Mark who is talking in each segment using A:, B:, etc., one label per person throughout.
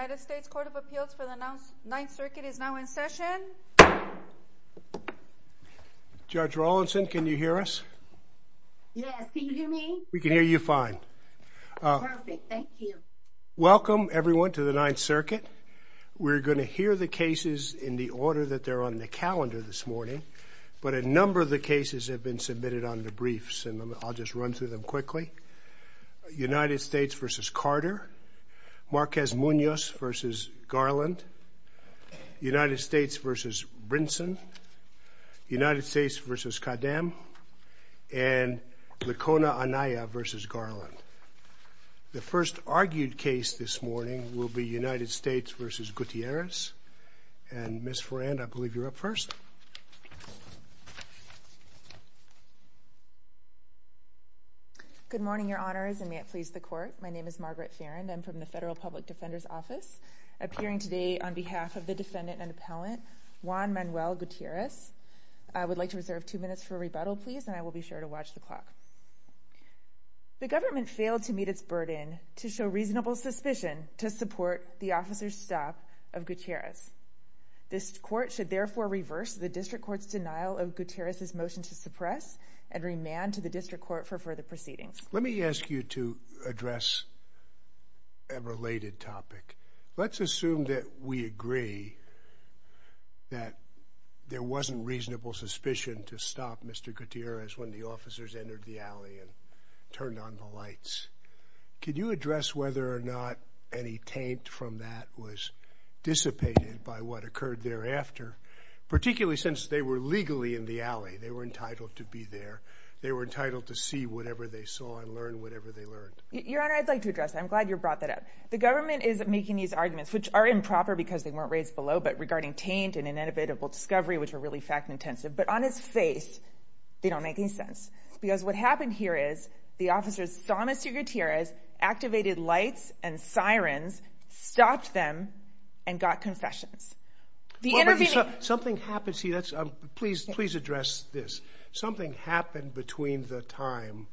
A: United States Court of Appeals for the Ninth Circuit is now in session.
B: Judge Rawlinson, can you hear us?
C: Yes, can you hear me?
B: We can hear you fine.
C: Uh, Perfect, thank you.
B: Welcome everyone to the Ninth Circuit. We're going to hear the cases in the order that they're on the calendar this morning, but a number of the cases have been submitted on the briefs, and I'll just run through them quickly. United States v. Carter, Marquez Munoz v. Garland, United States v. Brinson, United States v. Kadem, and Licona Anaya v. Garland. The first argued case this morning will be United States v. Gutierrez, and Ms. Ferrand, I believe you're up first.
D: Good morning, Your Honors, and may it please the Court. My name is Margaret Ferrand. I'm from the Federal Public Defender's Office, appearing today on behalf of the defendant and appellant, Juan Manuel Gutierrez. I would like to reserve two minutes for rebuttal, please, and I will be sure to watch the clock. The government failed to meet its burden to show reasonable suspicion to support the officer's stop of Gutierrez. This Court should therefore reverse the District Court's denial of Gutierrez's motion to suppress and remand to the District Court for further proceedings.
B: Let me ask you to address a related topic. Let's assume that we agree that there wasn't reasonable suspicion to stop Mr. Gutierrez when the officers entered the alley and turned on the lights. Could you address whether or not any taint from that was dissipated by what occurred thereafter, particularly since they were legally in the alley? They were entitled to be there. They were entitled to see whatever they saw and learn whatever they learned.
D: Your Honor, I'd like to address that. I'm glad you brought that up. The government is making these arguments, which are improper because they weren't raised below, but regarding taint and inevitable discovery, which are really fact-intensive. But on its face, they don't make any sense. Because what happened here is the officers saw Mr. Gutierrez, activated lights and sirens, stopped them, and got confessions.
B: Something happened. See, that's. Um, please address this. Something happened between the time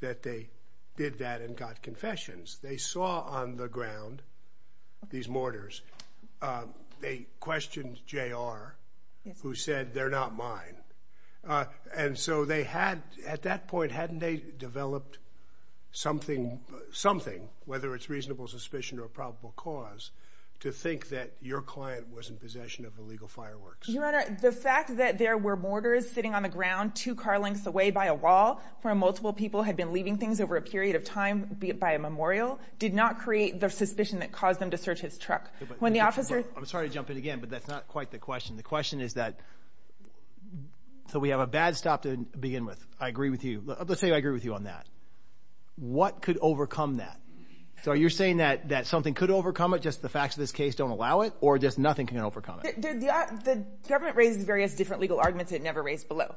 B: that they did that and got confessions. They saw on the ground these mortars. Uh, they questioned J.R., who said, they're not mine. Uh, and so they had, at that point, hadn't they developed something, something, whether it's reasonable suspicion or probable cause, to think that your client was in possession of illegal fireworks?
D: Your Honor, the fact that there were mortars sitting on the ground two car lengths away by a wall, where multiple people had been leaving things over a period of time by a memorial, did not create the suspicion that caused them to search his truck. When the officer...
E: I'm sorry to jump in again, but that's not quite the question. The question is that, so we have a bad stop to begin with. I agree with you. Let's say I agree with you on that. What could overcome that? So you're saying that something could overcome it, just the facts of this case don't allow it, or just nothing can overcome it?
D: The uh, government raises various different legal arguments it never raised below.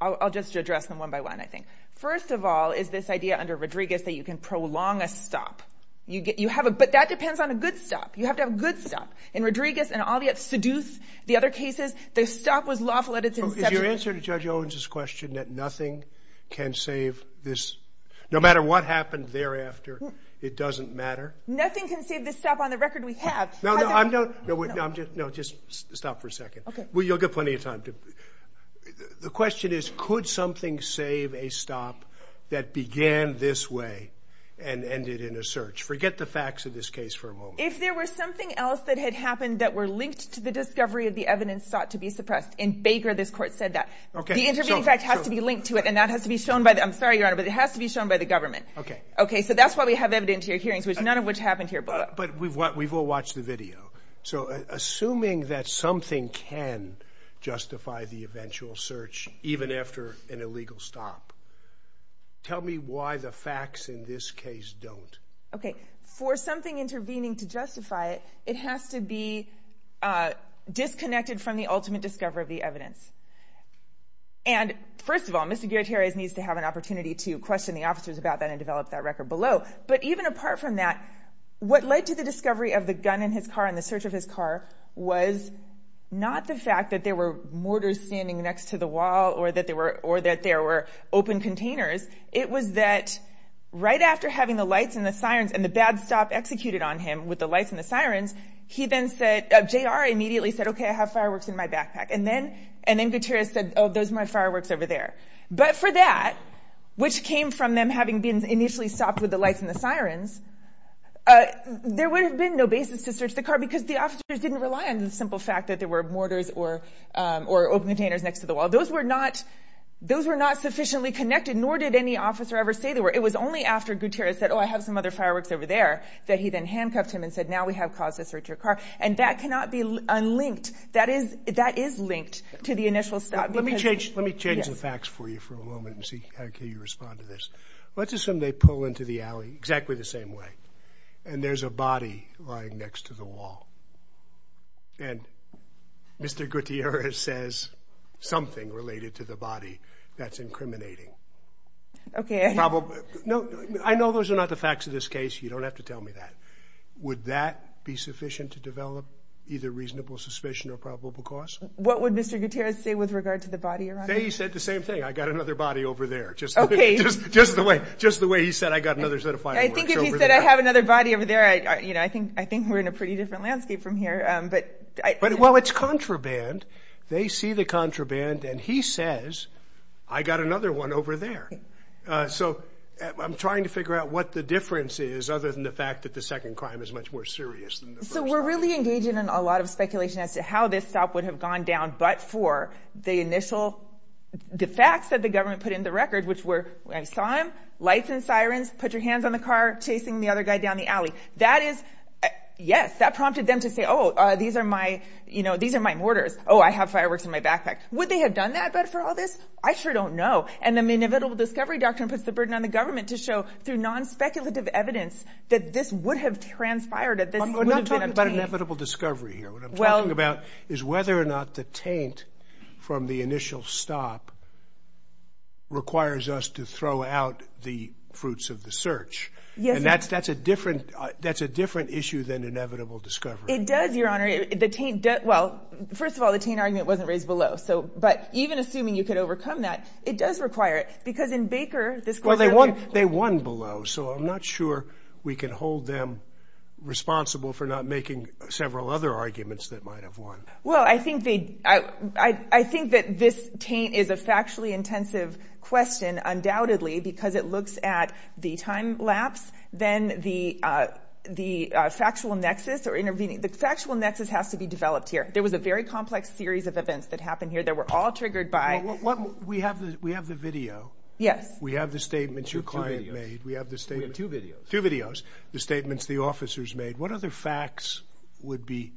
D: I'll just address them one by one, I think. First of all is this idea under Rodriguez that you can prolong a stop. You get you have a but that depends on a good stop. You have to have a good stop. In Rodriguez and all the other Seduth, the other cases, the stop was lawful at its inception.
B: Is your answer to Judge Owens' question that nothing can save this, no matter what happened thereafter, it doesn't matter?
D: Nothing can save this stop on the record we have.
B: No, no, I'm not, no, just stop for a second. Okay. Well, You'll get plenty of time. The question is, could something save a stop that began this way and ended in a search? Forget the facts of this case for a moment.
D: If there was something else that had happened that were linked to the discovery of the evidence sought to be suppressed, in Baker this court said that. The intervening fact has to be linked to it, and that has to be shown by the, I'm sorry, Your Honor, but it has to be shown by the government.
B: Okay.
D: Okay, so that's why we have evidentiary hearings, which uh, none of which happened here below.
B: But we've all watched the video. So uh, assuming that something can justify the eventual search, even after an illegal stop, tell me why the facts in this case don't.
D: Okay. For something intervening to justify it, it has to be uh, disconnected from the ultimate discovery of the evidence. And first of all, Mr. Gutierrez needs to have an opportunity to question the officers about that and develop that record below. But even apart from that, what led to the discovery of the gun in his car and the search of his car was not the fact that there were mortars standing next to the wall or that they were or that there were open containers. It was that right after having the lights and the sirens and the bad stop executed on him with the lights and the sirens, he then said, uh, JR immediately said, okay, I have fireworks in my backpack. And then and then Gutierrez said, oh, those are my fireworks over there. But for that, which came from them having been initially stopped with the lights and the sirens, there would have been no basis to search the car because the officers didn't rely on the simple fact that there were mortars or um or open containers next to the wall. Those were not those were not sufficiently connected, nor did any officer ever say they were. It was only after Gutierrez said, oh, I have some other fireworks over there, that he then handcuffed him and said, now we have cause to search your car. And that cannot be unlinked. That is linked to the initial stop.
B: Let me change let me change the facts for you for a moment and see how can you respond to this. Let's assume they pull into the alley exactly the same way, and there's a body lying next to the wall. And Mr. Gutierrez says something related to the body that's incriminating.
D: Okay.
B: No, I know those are not the facts of this case. You don't have to tell me that. Would that be sufficient to develop either reasonable suspicion or probable cause?
D: What would Mr. Gutierrez say with regard to the body around him?
B: He said the same thing. I got another body over there. Just the way he said, I got another set of fireworks over there.
D: I think if he said, I have another body over there, I think we're in a pretty different landscape from here.
B: Um, but well, it's contraband. They see the contraband, and he says, I got another one over there. Uh, so I'm trying to figure out what the difference is, other than the fact that the second crime is much more serious than the first.
D: So we're really engaging in a lot of speculation as to how this stop would have gone down, but for the initial, the facts that the government put in the record, which were, I saw him, lights and sirens, put your hands on the car, chasing the other guy down the alley. That is, yes, that prompted them to say, oh, uh, these are my you know, these are my mortars. Oh, I have fireworks in my backpack. Would they have done that but for all this? I sure don't know. And the inevitable discovery doctrine puts the burden on the government to show, through non-speculative evidence, that this would have transpired, that this would have been obtained.
B: I'm not talking about inevitable discovery here. What I'm talking about is whether or not the taint from the initial stop requires us to throw out the fruits of the search. And uh, that's a different issue than inevitable discovery.
D: It does, Your Honor. The taint, well, first of all, the taint argument wasn't raised below. But even assuming you could overcome that, it does require it. Because in Baker, this court
B: Well, they won below, so I'm not sure we can hold them responsible for not making several other arguments that might have won.
D: Well, I think that this taint is a factually intensive question, undoubtedly, because it looks at the time lapse, then the uh, uh, factual nexus or intervening— the factual nexus has to be developed here. There was a very complex series of events that happened here that were all triggered by—
B: We have the video.
D: Yes.
B: We have the statements your client made.
E: We have two videos.
B: Two videos. The statements the officers made. What other facts would be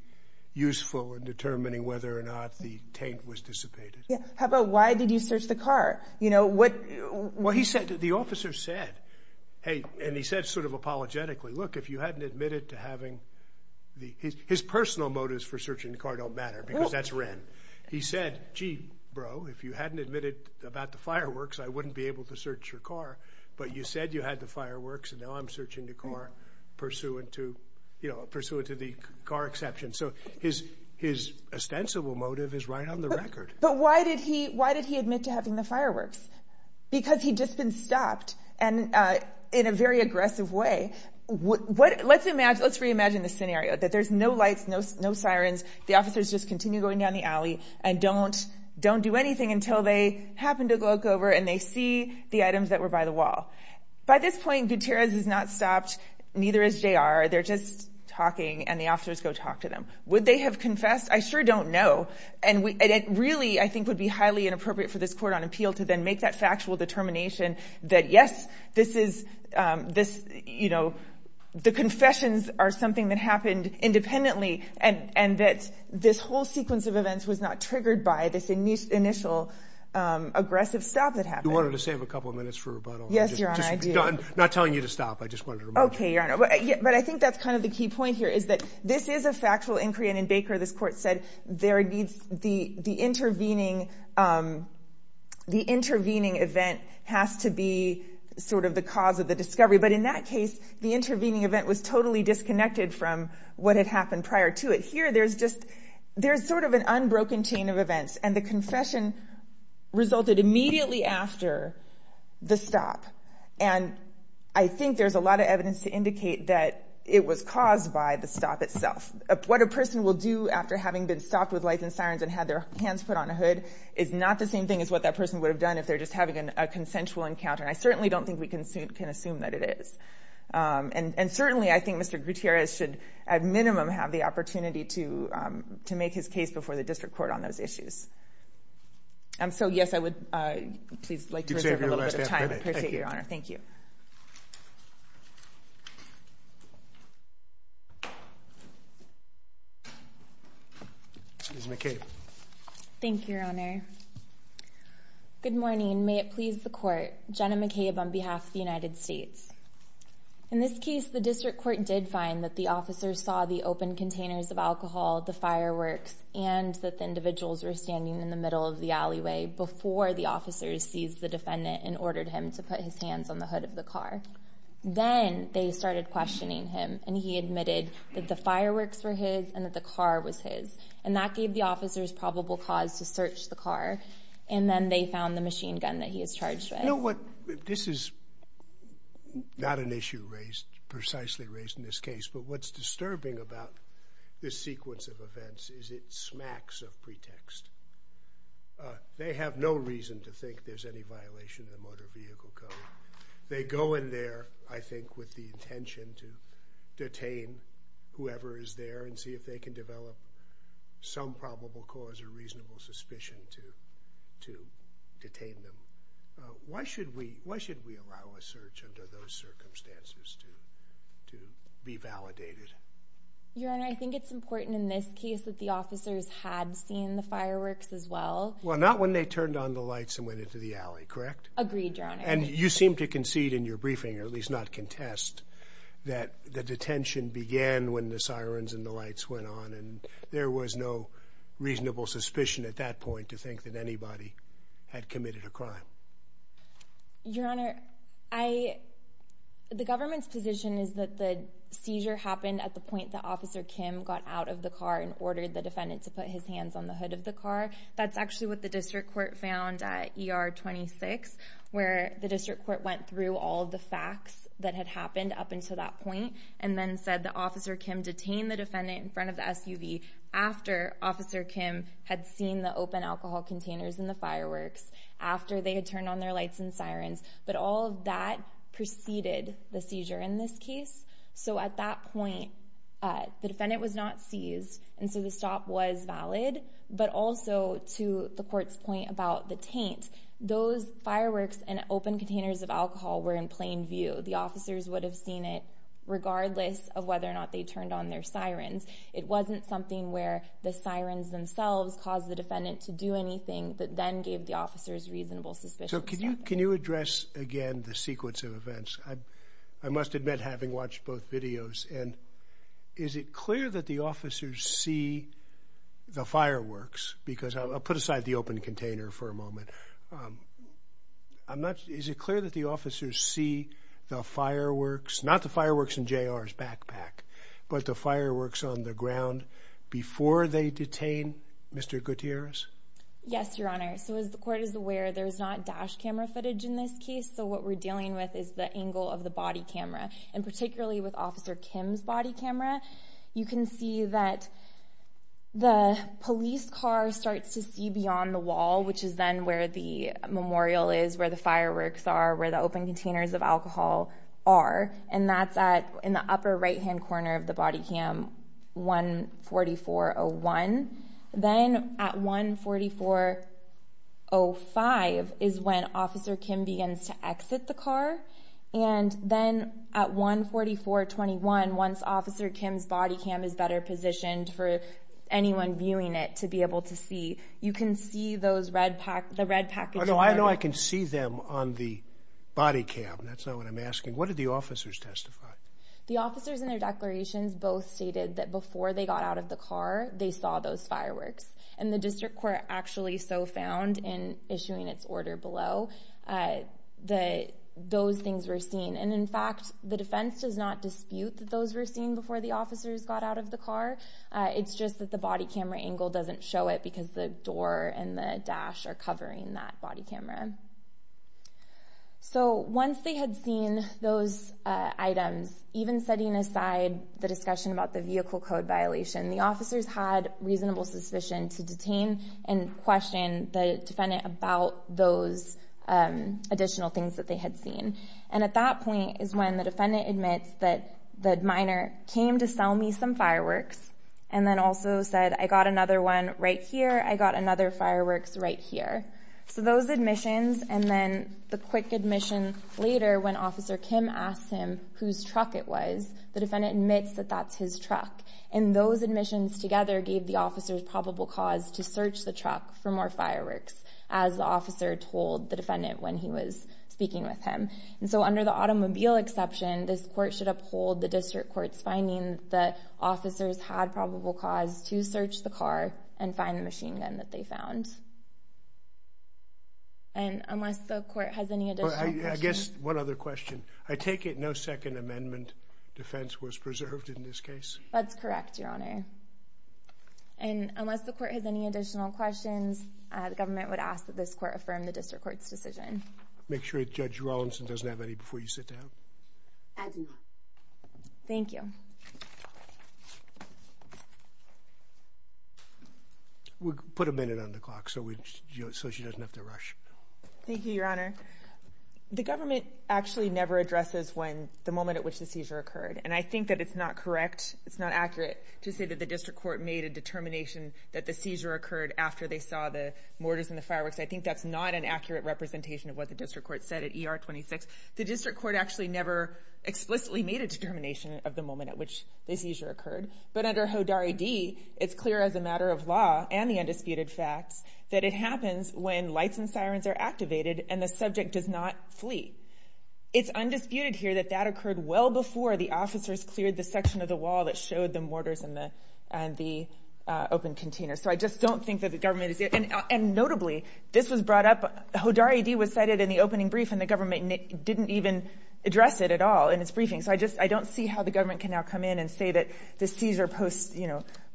B: useful in determining whether or not the taint was dissipated? Yeah.
D: How about why did you search the car? You know, what...
B: Well, he said—the officer said, hey, and he said sort of apologetically, look, if you hadn't admitted to having— the... his personal motives for searching the car don't matter because that's Whren. He said, gee, bro, if you hadn't admitted about the fireworks, I wouldn't be able to search your car. But you said you had the fireworks, and now I'm searching the car pursuant to the car exception. So his ostensible motive is right on the record.
D: But why did he admit to having the fireworks? Because he'd just been stopped and uh in a very aggressive way. Let's reimagine the scenario, that there's no lights, no sirens, the officers just continue going down the alley and don't do anything until they happen to look over and they see the items that were by the wall. By this point, Gutierrez is not stopped, neither is J.R. They're just talking, and the officers go talk to them. Would they have confessed? I sure don't know. And it really, I think, would be highly inappropriate for this court on appeal to then make that factual determination that, yes, this is— um, you know, the confessions are something that happened independently and that this whole sequence of events was not triggered by this initial aggressive stop that happened.
B: You wanted to save a couple of minutes for rebuttal.
D: Yes, Your Honor, I do.
B: I'm not telling you to stop. I just wanted to remind you.
D: Okay, Your Honor. But I think that's kind of the key point here, is that this is a factual inquiry, and in Baker this court said there needs— the the intervening um the intervening event has to be sort of the cause of the discovery. But in that case, the intervening event was totally disconnected from what had happened prior to it. Here, there's sort of an unbroken chain of events, and the confession resulted immediately after the stop. And I think there's a lot of evidence to indicate that it was caused by the stop itself. Uh, what a person will do after having been stopped with lights and sirens and had their hands put on a hood is not the same thing as what that person would have done if they're just having a consensual encounter. And I certainly don't think we can assume that it is. Um, and certainly I think Mr. Gutierrez should, at minimum, have the opportunity um, to make his case before the district court on those issues. Um, so, yes, I would uh, please like to reserve a little bit of time. I appreciate it, Your Honor. Thank you.
B: Ms. McCabe.
F: Thank you, Your Honor. Good morning. May it please the Court. Jenna McCabe on behalf of the United States. In this case, the district court did find that the officers saw the open containers of alcohol, the fireworks, and that the individuals were standing in the middle of the alleyway before the officers seized the defendant and ordered him to put his hands on the hood of the car. Then they started questioning him, and he admitted that the fireworks were his and that the car was his. And that gave the officers probable cause to search the car. And then they found the machine gun that he is charged with.
B: You know what? This is not an issue raised, precisely raised in this case, but what's disturbing about this sequence of events is it smacks of pretext. Uh, they have no reason to think there's any violation of the Motor Vehicle Code. They go in there, I think, with the intention to detain whoever is there and see if they can develop some probable cause or reasonable suspicion to detain them. Uh, why should we allow a search under those circumstances to be validated?
F: Your Honor, I think it's important in this case that the officers had seen the fireworks as well.
B: Well, not when they turned on the lights and went into the alley, correct?
F: Agreed, Your Honor.
B: And you seem to concede in your briefing, or at least not contest, that the detention began when the sirens and the lights went on and there was no reasonable suspicion at that point to think that anybody had committed a crime.
F: Your Honor, the government's position is that the seizure happened at the point that Officer Kim got out of the car and ordered the defendant to put his hands on the hood of the car. That's actually what the district court found at ER 26, where the district court went through all of the facts that had happened up until that point and then said that Officer Kim detained the defendant in front of the SUV after Officer Kim had seen the open alcohol containers and the fireworks, after they had turned on their lights and sirens. But all of that preceded the seizure in this case. So at that point, uh, the defendant was not seized, and so the stop was valid. But also, to the court's point about the taint, those fireworks and open containers of alcohol were in plain view. The officers would have seen it regardless of whether or not they turned on their sirens. It wasn't something where the sirens themselves caused the defendant to do anything that then gave the officers reasonable suspicion.
B: So can you address again the sequence of events? I must admit, having watched both videos, and is it clear that the officers see the fireworks? Because I'll put aside the open container for a moment. Um, is it clear that the officers see the fireworks, not the fireworks in J.R.'s backpack, but the fireworks on the ground before they detain Mr. Gutierrez?
F: Yes, Your Honor. So as the court is aware, there's not dash camera footage in this case. So what we're dealing with is the angle of the body camera. And particularly with Officer Kim's body camera, you can see that the police car starts to see beyond the wall, which is then where the memorial is, where the fireworks are, where the open containers of alcohol are. And that's at in the upper right-hand corner of the body cam, 144.01. Then at 144.05 is when Officer Kim begins to exit the car. And then at 144.21, once Officer Kim's body cam is better positioned for anyone viewing it to be able to see, you can see those red pac the red package.
B: Oh, I know I can see them on the body cam. That's not what I'm asking. What did the officers testify?
F: The officers in their declarations both stated that before they got out of the car, they saw those fireworks. And the district court actually so found in issuing its order below uh, that those things were seen. And in fact, the defense does not dispute that those were seen before the officers got out of the car. Uh, it's just that the body camera angle doesn't show it because the door and the dash are covering that body camera. So once they had seen those uh, items, even setting aside the discussion about the vehicle code violation, the officers had reasonable suspicion to detain and question the defendant about those Um, additional things that they had seen. And at that point is when the defendant admits that the minor came to sell me some fireworks and then also said, I got another one right here, I got another fireworks right here. So those admissions and then the quick admission later when Officer Kim asked him whose truck it was, the defendant admits that that's his truck. And those admissions together gave the officers probable cause to search the truck for more fireworks, as the officer told the defendant when he was speaking with him. And so under the automobile exception, this court should uphold the district court's finding that officers had probable cause to search the car and find the machine gun that they found. And unless the court has any additional questions.
B: I guess one other question. I take it no Second Amendment defense was preserved in this case?
F: That's correct, Your Honor. And unless the court has any additional questions, uh, the government would ask that this court affirm the district court's decision.
B: Make sure Judge Rawlinson doesn't have any before you sit down.
C: I do not.
F: Thank you.
B: We'll put a minute on the clock so she doesn't have to rush.
D: Thank you, Your Honor. The government actually never addresses when the moment at which the seizure occurred. And I think that it's not correct, it's not accurate to say that the district court made a determination that the seizure occurred after they saw the mortars and the fireworks. I think that's not an accurate representation of what the district court said at ER 26. The district court actually never explicitly made a determination of the moment at which the seizure occurred. But under HODARI D, it's clear as a matter of law and the undisputed facts that it happens when lights and sirens are activated and the subject does not flee. It's undisputed here that that occurred well before the officers cleared the section of the wall that showed the mortars and the uh, open containers. So I just don't think that the government is... Uh, and notably, this was brought up, HODARI D was cited in the opening brief and the government didn't even address it at all in its briefing. So I just, I don't see how the government can now come in and say that the seizure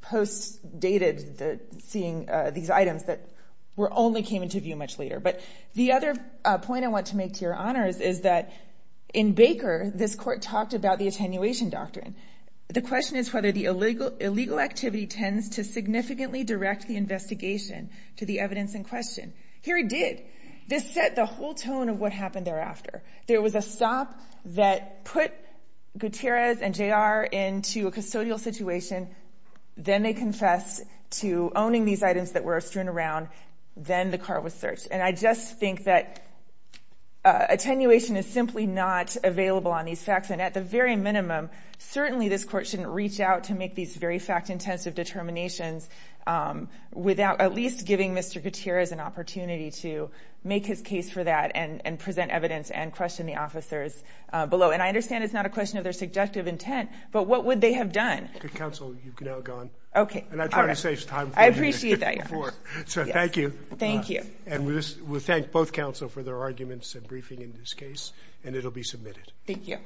D: post-dated the seeing uh, these items that were only came into view much later. But the other uh, point I want to make to your honors is that in Baker, this court talked about the attenuation doctrine. The question is whether the illegal illegal activity tends to significantly direct the investigation to the evidence in question. Here it did. This set the whole tone of what happened thereafter. There was a stop that put Gutierrez and JR into a custodial situation. Then they confessed to owning these items that were strewn around. Then the car was searched. And I just think that uh, attenuation is simply not available on these facts. And at the very minimum, certainly this court shouldn't reach out to make these very fact-intensive determinations Um, without at least giving Mr. Gutierrez an opportunity to make his case for that and present evidence and question the officers uh, below. And I understand it's not a question of their subjective intent, but what would they have done?
B: Counsel, you've now gone.
D: Okay.
B: And I try to save time.
D: I appreciate that, Your Honor.
B: So thank you.
D: Thank you.
B: Uh, and we'll thank both counsel for their arguments and briefing in this case. And it'll be submitted.
D: Thank you.